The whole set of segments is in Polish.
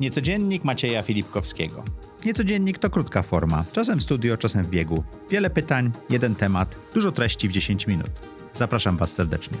Niecodziennik Macieja Filipkowskiego. Niecodziennik to krótka forma, czasem w studio, czasem w biegu. Wiele pytań, jeden temat, dużo treści w 10 minut. Zapraszam Was serdecznie.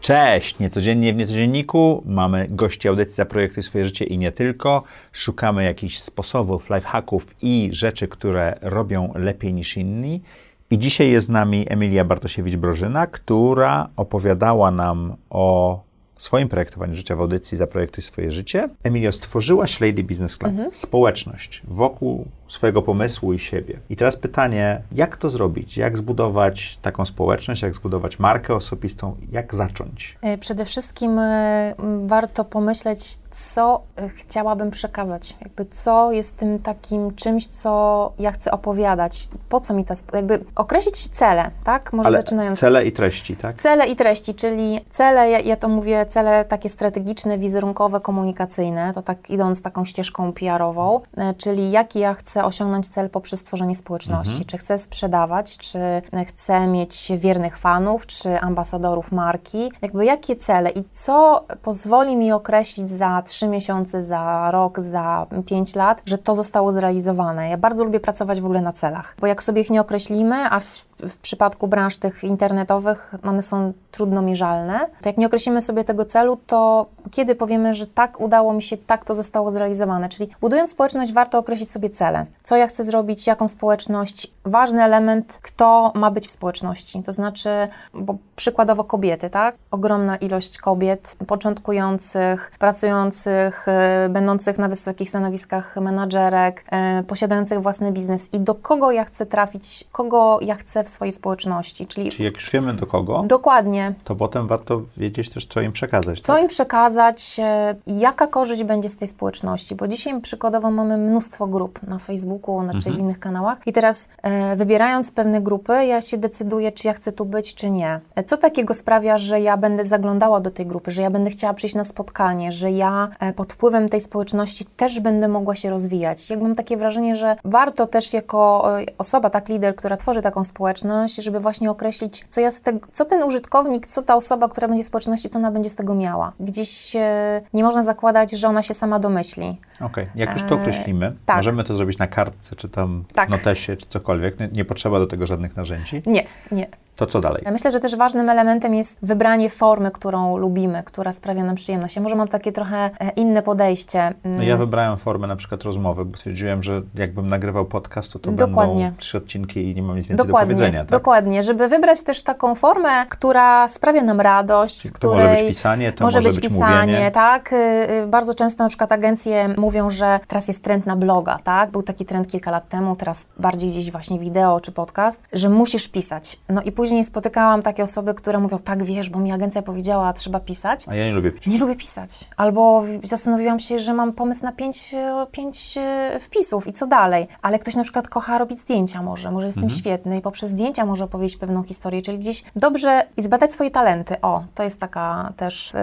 Cześć! Niecodziennie w Niecodzienniku mamy gości audycji za projekty swoje życie i nie tylko. Szukamy jakichś sposobów, lifehacków i rzeczy, które robią lepiej niż inni. I dzisiaj jest z nami Emilia Bartosiewicz-Brożyna, która opowiadała nam o swoim projektowaniu życia w audycji Zaprojektuj swoje życie. Emilio, stworzyłaś Lady Business Club, mhm. społeczność wokół swojego pomysłu i siebie. I teraz pytanie, jak to zrobić? Jak zbudować taką społeczność, jak zbudować markę osobistą? Jak zacząć? E, przede wszystkim e, warto pomyśleć, co e, chciałabym przekazać. Jakby co jest tym takim czymś, co ja chcę opowiadać. Po co mi ta... Jakby określić cele, tak? Może Ale zaczynając... cele i treści, tak? Cele i treści, czyli cele, ja, ja to mówię, cele takie strategiczne, wizerunkowe, komunikacyjne, to tak idąc taką ścieżką PR-ową, czyli jaki ja chcę osiągnąć cel poprzez stworzenie społeczności. Mhm. Czy chcę sprzedawać, czy chcę mieć wiernych fanów, czy ambasadorów marki. Jakby jakie cele i co pozwoli mi określić za trzy miesiące, za rok, za pięć lat, że to zostało zrealizowane. Ja bardzo lubię pracować w ogóle na celach, bo jak sobie ich nie określimy, a w, w przypadku branż tych internetowych one są trudno mierzalne, to jak nie określimy sobie tego celu, to kiedy powiemy, że tak, udało mi się, tak to zostało zrealizowane. Czyli budując społeczność, warto określić sobie cele co ja chcę zrobić, jaką społeczność. Ważny element, kto ma być w społeczności. To znaczy, bo przykładowo kobiety, tak? Ogromna ilość kobiet początkujących, pracujących, y, będących na wysokich stanowiskach menadżerek, y, posiadających własny biznes i do kogo ja chcę trafić, kogo ja chcę w swojej społeczności. Czyli, Czyli jak już wiemy do kogo, dokładnie, to potem warto wiedzieć też, co im przekazać. Co tak? im przekazać, y, jaka korzyść będzie z tej społeczności, bo dzisiaj przykładowo mamy mnóstwo grup na Facebooku, znaczy mhm. w innych kanałach. I teraz e, wybierając pewne grupy, ja się decyduję, czy ja chcę tu być, czy nie. E, co takiego sprawia, że ja będę zaglądała do tej grupy, że ja będę chciała przyjść na spotkanie, że ja e, pod wpływem tej społeczności też będę mogła się rozwijać. Jak mam takie wrażenie, że warto też jako e, osoba, tak lider, która tworzy taką społeczność, żeby właśnie określić, co, ja tego, co ten użytkownik, co ta osoba, która będzie w społeczności, co ona będzie z tego miała. Gdzieś e, nie można zakładać, że ona się sama domyśli. Okej, okay. jak już to określimy, tak. możemy to zrobić na kartce, czy tam tak. notesie, czy cokolwiek. Nie, nie potrzeba do tego żadnych narzędzi. Nie, nie. To co dalej? Myślę, że też ważnym elementem jest wybranie formy, którą lubimy, która sprawia nam przyjemność. Ja może mam takie trochę e, inne podejście. No ja wybrałem formę na przykład rozmowy, bo stwierdziłem, że jakbym nagrywał podcast, to, to Dokładnie. będą trzy odcinki i nie mam nic więcej Dokładnie. do powiedzenia. Tak? Dokładnie, żeby wybrać też taką formę, która sprawia nam radość, z której... To może być pisanie, to może, może być, pisanie, mówienie. tak. Y, y, bardzo często na przykład agencje mówią, że teraz jest trend na bloga, tak. Był taki trend kilka lat temu, teraz bardziej gdzieś właśnie wideo czy podcast, że musisz pisać. No i później spotykałam takie osoby, które mówią, tak wiesz, bo mi agencja powiedziała, trzeba pisać. A ja nie lubię pisać. Nie lubię pisać. Albo zastanowiłam się, że mam pomysł na pięć, e, pięć e, wpisów i co dalej. Ale ktoś na przykład kocha robić zdjęcia może, może jest mhm. tym świetny i poprzez zdjęcia może opowiedzieć pewną historię, czyli gdzieś dobrze i zbadać swoje talenty. O, to jest taka też y,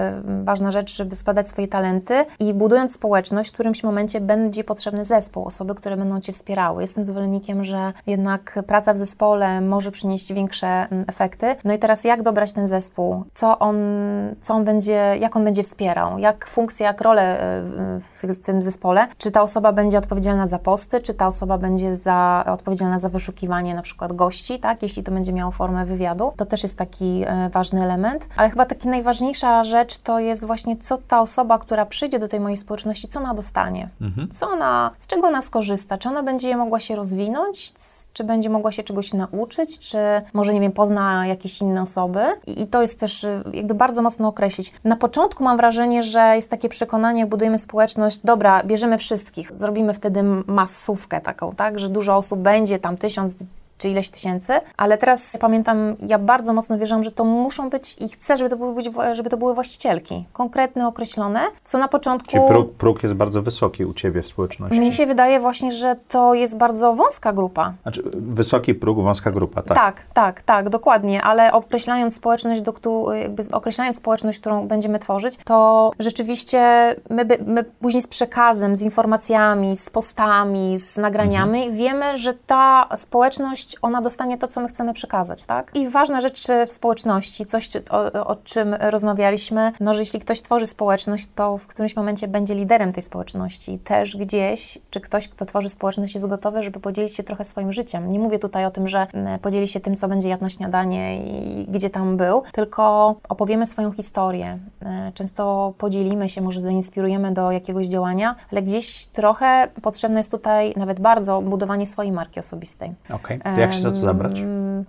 ważna rzecz, żeby zbadać swoje talenty i budując społeczność, w którymś momencie będzie potrzebny zespół, osoby, które będą Cię wspierały. Jestem zwolennikiem, że jednak praca w zespole może przynieść większe efekty no i teraz jak dobrać ten zespół? Co on, co on będzie, jak on będzie wspierał? Jak funkcja, jak rolę e, w tym zespole? Czy ta osoba będzie odpowiedzialna za posty? Czy ta osoba będzie za, odpowiedzialna za wyszukiwanie na przykład gości, tak? Jeśli to będzie miało formę wywiadu. To też jest taki e, ważny element. Ale chyba taka najważniejsza rzecz to jest właśnie, co ta osoba, która przyjdzie do tej mojej społeczności, co ona dostanie? Mhm. Co ona, z czego ona skorzysta? Czy ona będzie mogła się rozwinąć? Czy będzie mogła się czegoś nauczyć? Czy może, nie wiem, pozna jakieś inne osoby i to jest też y, jakby bardzo mocno określić. Na początku mam wrażenie, że jest takie przekonanie, budujemy społeczność, dobra, bierzemy wszystkich, zrobimy wtedy masówkę taką, tak, że dużo osób będzie, tam tysiąc, czy ileś tysięcy, ale teraz pamiętam, ja bardzo mocno wierzę, że to muszą być i chcę, żeby to były, być, żeby to były właścicielki, konkretne, określone, co na początku... Czyli próg, próg jest bardzo wysoki u Ciebie w społeczności. Mnie się wydaje właśnie, że to jest bardzo wąska grupa. Znaczy, wysoki próg, wąska grupa, tak? Tak, tak, tak, dokładnie, ale określając społeczność, do, jakby określając społeczność, którą będziemy tworzyć, to rzeczywiście my, my później z przekazem, z informacjami, z postami, z nagraniami mhm. wiemy, że ta społeczność społeczność, ona dostanie to, co my chcemy przekazać, tak? I ważna rzecz w społeczności, coś, o, o czym rozmawialiśmy, no, że jeśli ktoś tworzy społeczność, to w którymś momencie będzie liderem tej społeczności. Też gdzieś, czy ktoś, kto tworzy społeczność jest gotowy, żeby podzielić się trochę swoim życiem. Nie mówię tutaj o tym, że podzieli się tym, co będzie jadł na śniadanie i gdzie tam był, tylko opowiemy swoją historię. E, często podzielimy się, może zainspirujemy do jakiegoś działania, ale gdzieś trochę potrzebne jest tutaj nawet bardzo budowanie swojej marki osobistej. Okej, okay. Jak się za to zabrać?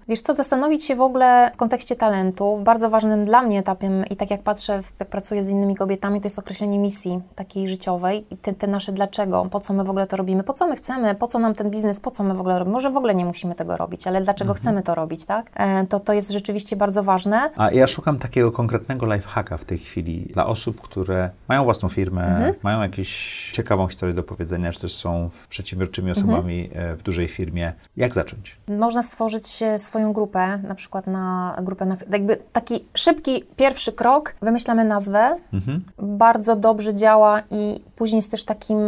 Wiesz co, zastanowić się w ogóle w kontekście talentów. Bardzo ważnym dla mnie etapem i tak jak patrzę, jak pracuję z innymi kobietami, to jest określenie misji takiej życiowej i te, te nasze dlaczego, po co my w ogóle to robimy, po co my chcemy, po co nam ten biznes, po co my w ogóle robimy. Może w ogóle nie musimy tego robić, ale dlaczego mhm. chcemy to robić, tak? E, to, to jest rzeczywiście bardzo ważne. A ja szukam takiego konkretnego lifehacka w tej chwili dla osób, które mają własną firmę, mhm. mają jakąś ciekawą historię do powiedzenia, czy też są przedsiębiorczymi mhm. osobami mhm. w dużej firmie. Jak zacząć? Można stworzyć swoją grupę, na przykład na grupę, na, jakby taki szybki pierwszy krok, wymyślamy nazwę, mhm. bardzo dobrze działa i później jest też takim,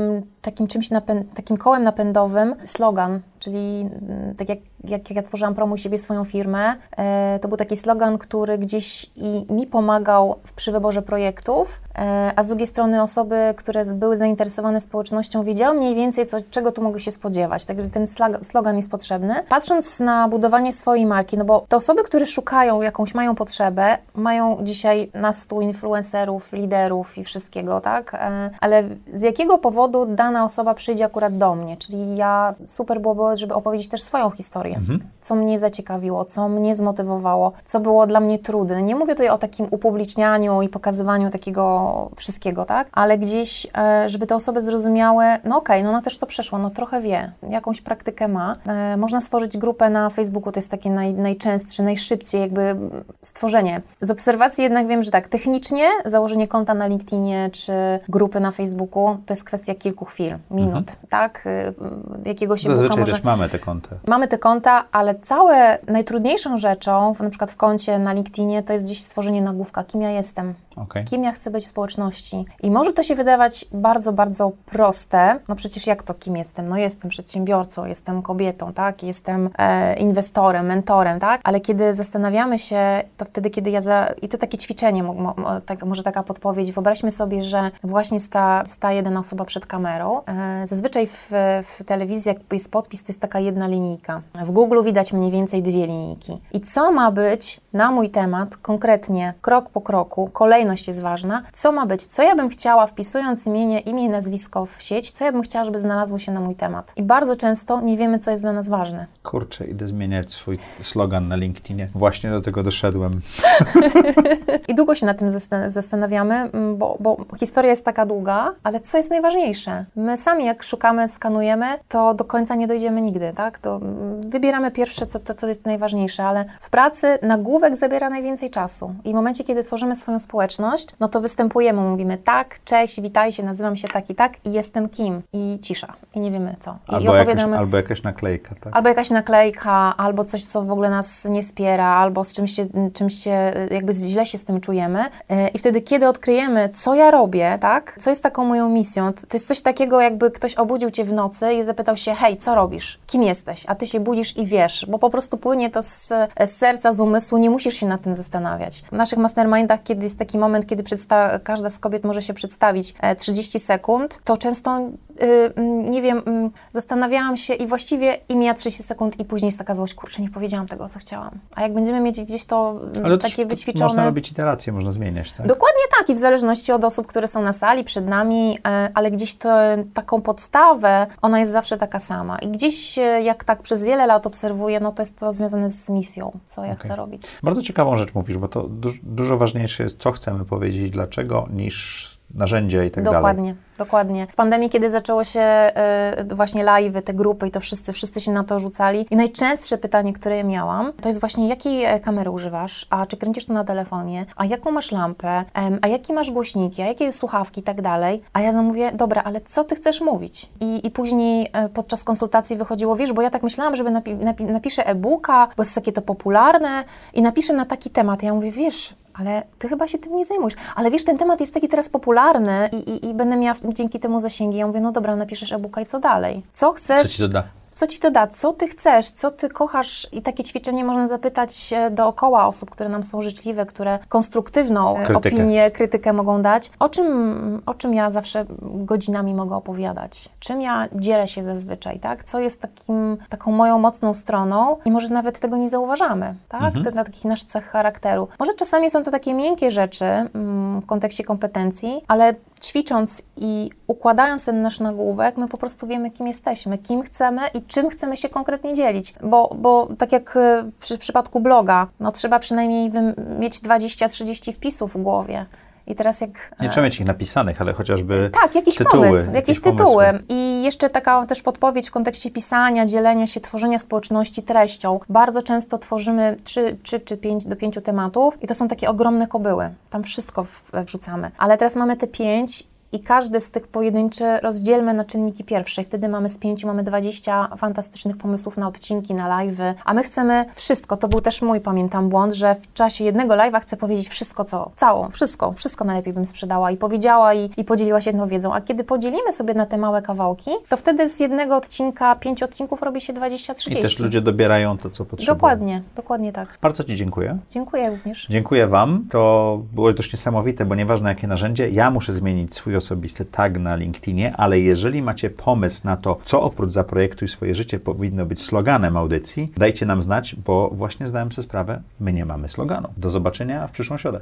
takim czymś, napę- takim kołem napędowym slogan, czyli mm, tak jak, jak, jak ja tworzyłam Promuj siebie swoją firmę, e, to był taki slogan, który gdzieś i mi pomagał w, przy wyborze projektów, e, a z drugiej strony osoby, które były zainteresowane społecznością, wiedziały mniej więcej, co, czego tu mogę się spodziewać. Także ten slogan jest potrzebny. Patrząc na budowanie swojej marki, no bo te osoby, które szukają jakąś, mają potrzebę, mają dzisiaj nas stu influencerów, liderów i wszystkiego, tak? E, ale z jakiego powodu dana osoba przyjdzie akurat do mnie? Czyli ja super byłoby żeby opowiedzieć też swoją historię, mhm. co mnie zaciekawiło, co mnie zmotywowało, co było dla mnie trudne. Nie mówię tutaj o takim upublicznianiu i pokazywaniu takiego wszystkiego, tak? Ale gdzieś, e, żeby te osoby zrozumiały, no okej, okay, no ona też to przeszła, no trochę wie, jakąś praktykę ma. E, można stworzyć grupę na Facebooku, to jest takie naj, najczęstsze, najszybciej jakby stworzenie. Z obserwacji jednak wiem, że tak, technicznie założenie konta na LinkedInie czy grupy na Facebooku to jest kwestia kilku chwil, minut, mhm. tak? E, jakiegoś e-booka może mamy te konta. Mamy te konta, ale całe najtrudniejszą rzeczą, na przykład w koncie na LinkedInie, to jest dziś stworzenie nagłówka, kim ja jestem. Okay. Kim ja chcę być w społeczności. I może to się wydawać bardzo, bardzo proste. No przecież jak to kim jestem? No jestem przedsiębiorcą, jestem kobietą, tak? Jestem e, inwestorem, mentorem, tak? Ale kiedy zastanawiamy się, to wtedy, kiedy ja za... I to takie ćwiczenie, mo, mo, tak, może taka podpowiedź. Wyobraźmy sobie, że właśnie sta, jedna osoba przed kamerą. E, zazwyczaj w, w telewizji, jak jest podpis, to jest taka jedna linijka. W Google widać mniej więcej dwie linijki. I co ma być na mój temat konkretnie, krok po kroku, kolejność jest ważna, co ma być, co ja bym chciała wpisując imię, imię i nazwisko w sieć, co ja bym chciała, żeby znalazło się na mój temat. I bardzo często nie wiemy, co jest dla nas ważne. Kurczę, idę zmieniać swój slogan na LinkedInie. Właśnie do tego doszedłem. I długo się nad tym zastanawiamy, mm, bo, bo historia jest taka długa, ale co jest najważniejsze? My sami jak szukamy, skanujemy, to do końca nie dojdziemy nigdy, tak? To wybieramy pierwsze, co to, to jest najważniejsze, ale w pracy zabiera najwięcej czasu. I w momencie, kiedy tworzymy swoją społeczność, no to występujemy, mówimy tak, cześć, witajcie, nazywam się tak i tak i jestem kim. I cisza. I nie wiemy co. I, albo, i opowiadamy, jakaś, albo jakaś naklejka, tak? Albo jakaś naklejka, albo coś, co w ogóle nas nie wspiera, albo z czymś się, czymś się jakby źle się z tym czujemy. E, I wtedy, kiedy odkryjemy, co ja robię, tak? Co jest taką moją misją, to jest coś takiego, jakby ktoś obudził cię w nocy i zapytał się, hej, co robisz? Kim jesteś? A ty się budzisz i wiesz, bo po prostu płynie to z, z serca, z umysłu, nie musisz się nad tym zastanawiać. W naszych mastermindach, kiedy jest taki moment, kiedy każda z kobiet może się przedstawić 30 e, sekund, to często nie wiem, mm, zastanawiałam się i właściwie i mija 30 sekund i później jest taka złość, kurczę, nie powiedziałam tego, co chciałam. A jak będziemy mieć gdzieś to mm, Ale takie to, wyćwiczone... Można robić iteracje, można zmieniać, tak? Dokładnie tak i w zależności od osób, które są na sali, przed nami, e, ale gdzieś to, taką podstawę, ona jest zawsze taka sama. I gdzieś, e, jak tak przez wiele lat obserwuję, no to jest to związane z misją, co ja okay. chcę robić. Bardzo ciekawą rzecz mówisz, bo to du dużo ważniejsze jest, co chcemy powiedzieć, dlaczego, niż narzędzia i tak Dokładnie. dalej. Dokładnie. Dokładnie. W pandemii, kiedy zaczęło się y, właśnie live, te grupy i to wszyscy, wszyscy się na to rzucali. I najczęstsze pytanie, które ja miałam, to jest właśnie, jakiej e, kamery używasz? A czy kręcisz to na telefonie? A jaką masz lampę? a jakie masz głośniki? A jakie słuchawki i tak dalej? A ja mówię, dobra, ale co ty chcesz mówić? I, i później y, podczas konsultacji wychodziło, wiesz, bo ja tak myślałam, żeby napi napi napiszę e-booka, bo jest takie to popularne i napiszę na taki temat. Ja mówię, wiesz, ale ty chyba się tym nie zajmujesz. Ale wiesz, ten temat jest taki teraz popularny i, i, i będę miała dzięki temu zasięgi. Ja mówię, no dobra, napiszesz e-booka i co dalej? Co chcesz? Co ci doda? Co ci to da, co ty chcesz, co ty kochasz i takie ćwiczenie można zapytać się dookoła osób, które nam są życzliwe, które konstruktywną Krytykę. opinię, krytykę mogą dać. O czym, o czym ja zawsze godzinami mogę opowiadać? Czym ja dzielę się zazwyczaj, tak? Co jest takim, taką moją mocną stroną i może nawet tego nie zauważamy, tak? Mhm. Na takich nasz cech charakteru. Może czasami są to takie miękkie rzeczy mm, w kontekście kompetencji, ale ćwicząc i układając ten nasz nagłówek, my po prostu wiemy, kim jesteśmy, kim chcemy i czym chcemy się konkretnie dzielić. Bo, bo tak jak e, przy przypadku bloga, no trzeba przynajmniej mieć 20-30 wpisów w głowie. I teraz jak... Nie trzeba mieć ich napisanych, ale chociażby Tak, jakiś tytuły, pomysł, jakieś pomysły. tytuły. I jeszcze taka też podpowiedź w kontekście pisania, dzielenia się, tworzenia społeczności treścią. Bardzo często tworzymy 3, 3 czy 5 do 5 tematów i to są takie ogromne kobyły. Tam wszystko wrzucamy. Ale teraz mamy te 5 i każdy z tych pojedynczy rozdzielmy na czynniki pierwsze i wtedy mamy z pięciu, mamy 20 fantastycznych pomysłów na odcinki, na live'y, a my chcemy wszystko. To był też mój, pamiętam, błąd, że w czasie jednego live'a chcę powiedzieć wszystko, co, całą, wszystko, wszystko najlepiej bym sprzedała i powiedziała i, i podzieliła się tą wiedzą, a kiedy podzielimy sobie na te małe kawałki, to wtedy z jednego odcinka, pięć odcinków robi się 20-30. I też ludzie dobierają to, co potrzebują. Dokładnie, dokładnie tak. Bardzo Ci dziękuję. Dziękuję również. Dziękuję Wam. To było dość niesamowite, bo nieważne jakie narzędzie, ja muszę zmienić swój osobisty tag na LinkedInie, ale jeżeli macie pomysł na to, co oprócz zaprojektuj swoje życie powinno być sloganem audycji, dajcie nam znać, bo właśnie zdałem sobie sprawę, my nie mamy sloganu. Do zobaczenia w przyszłą środę.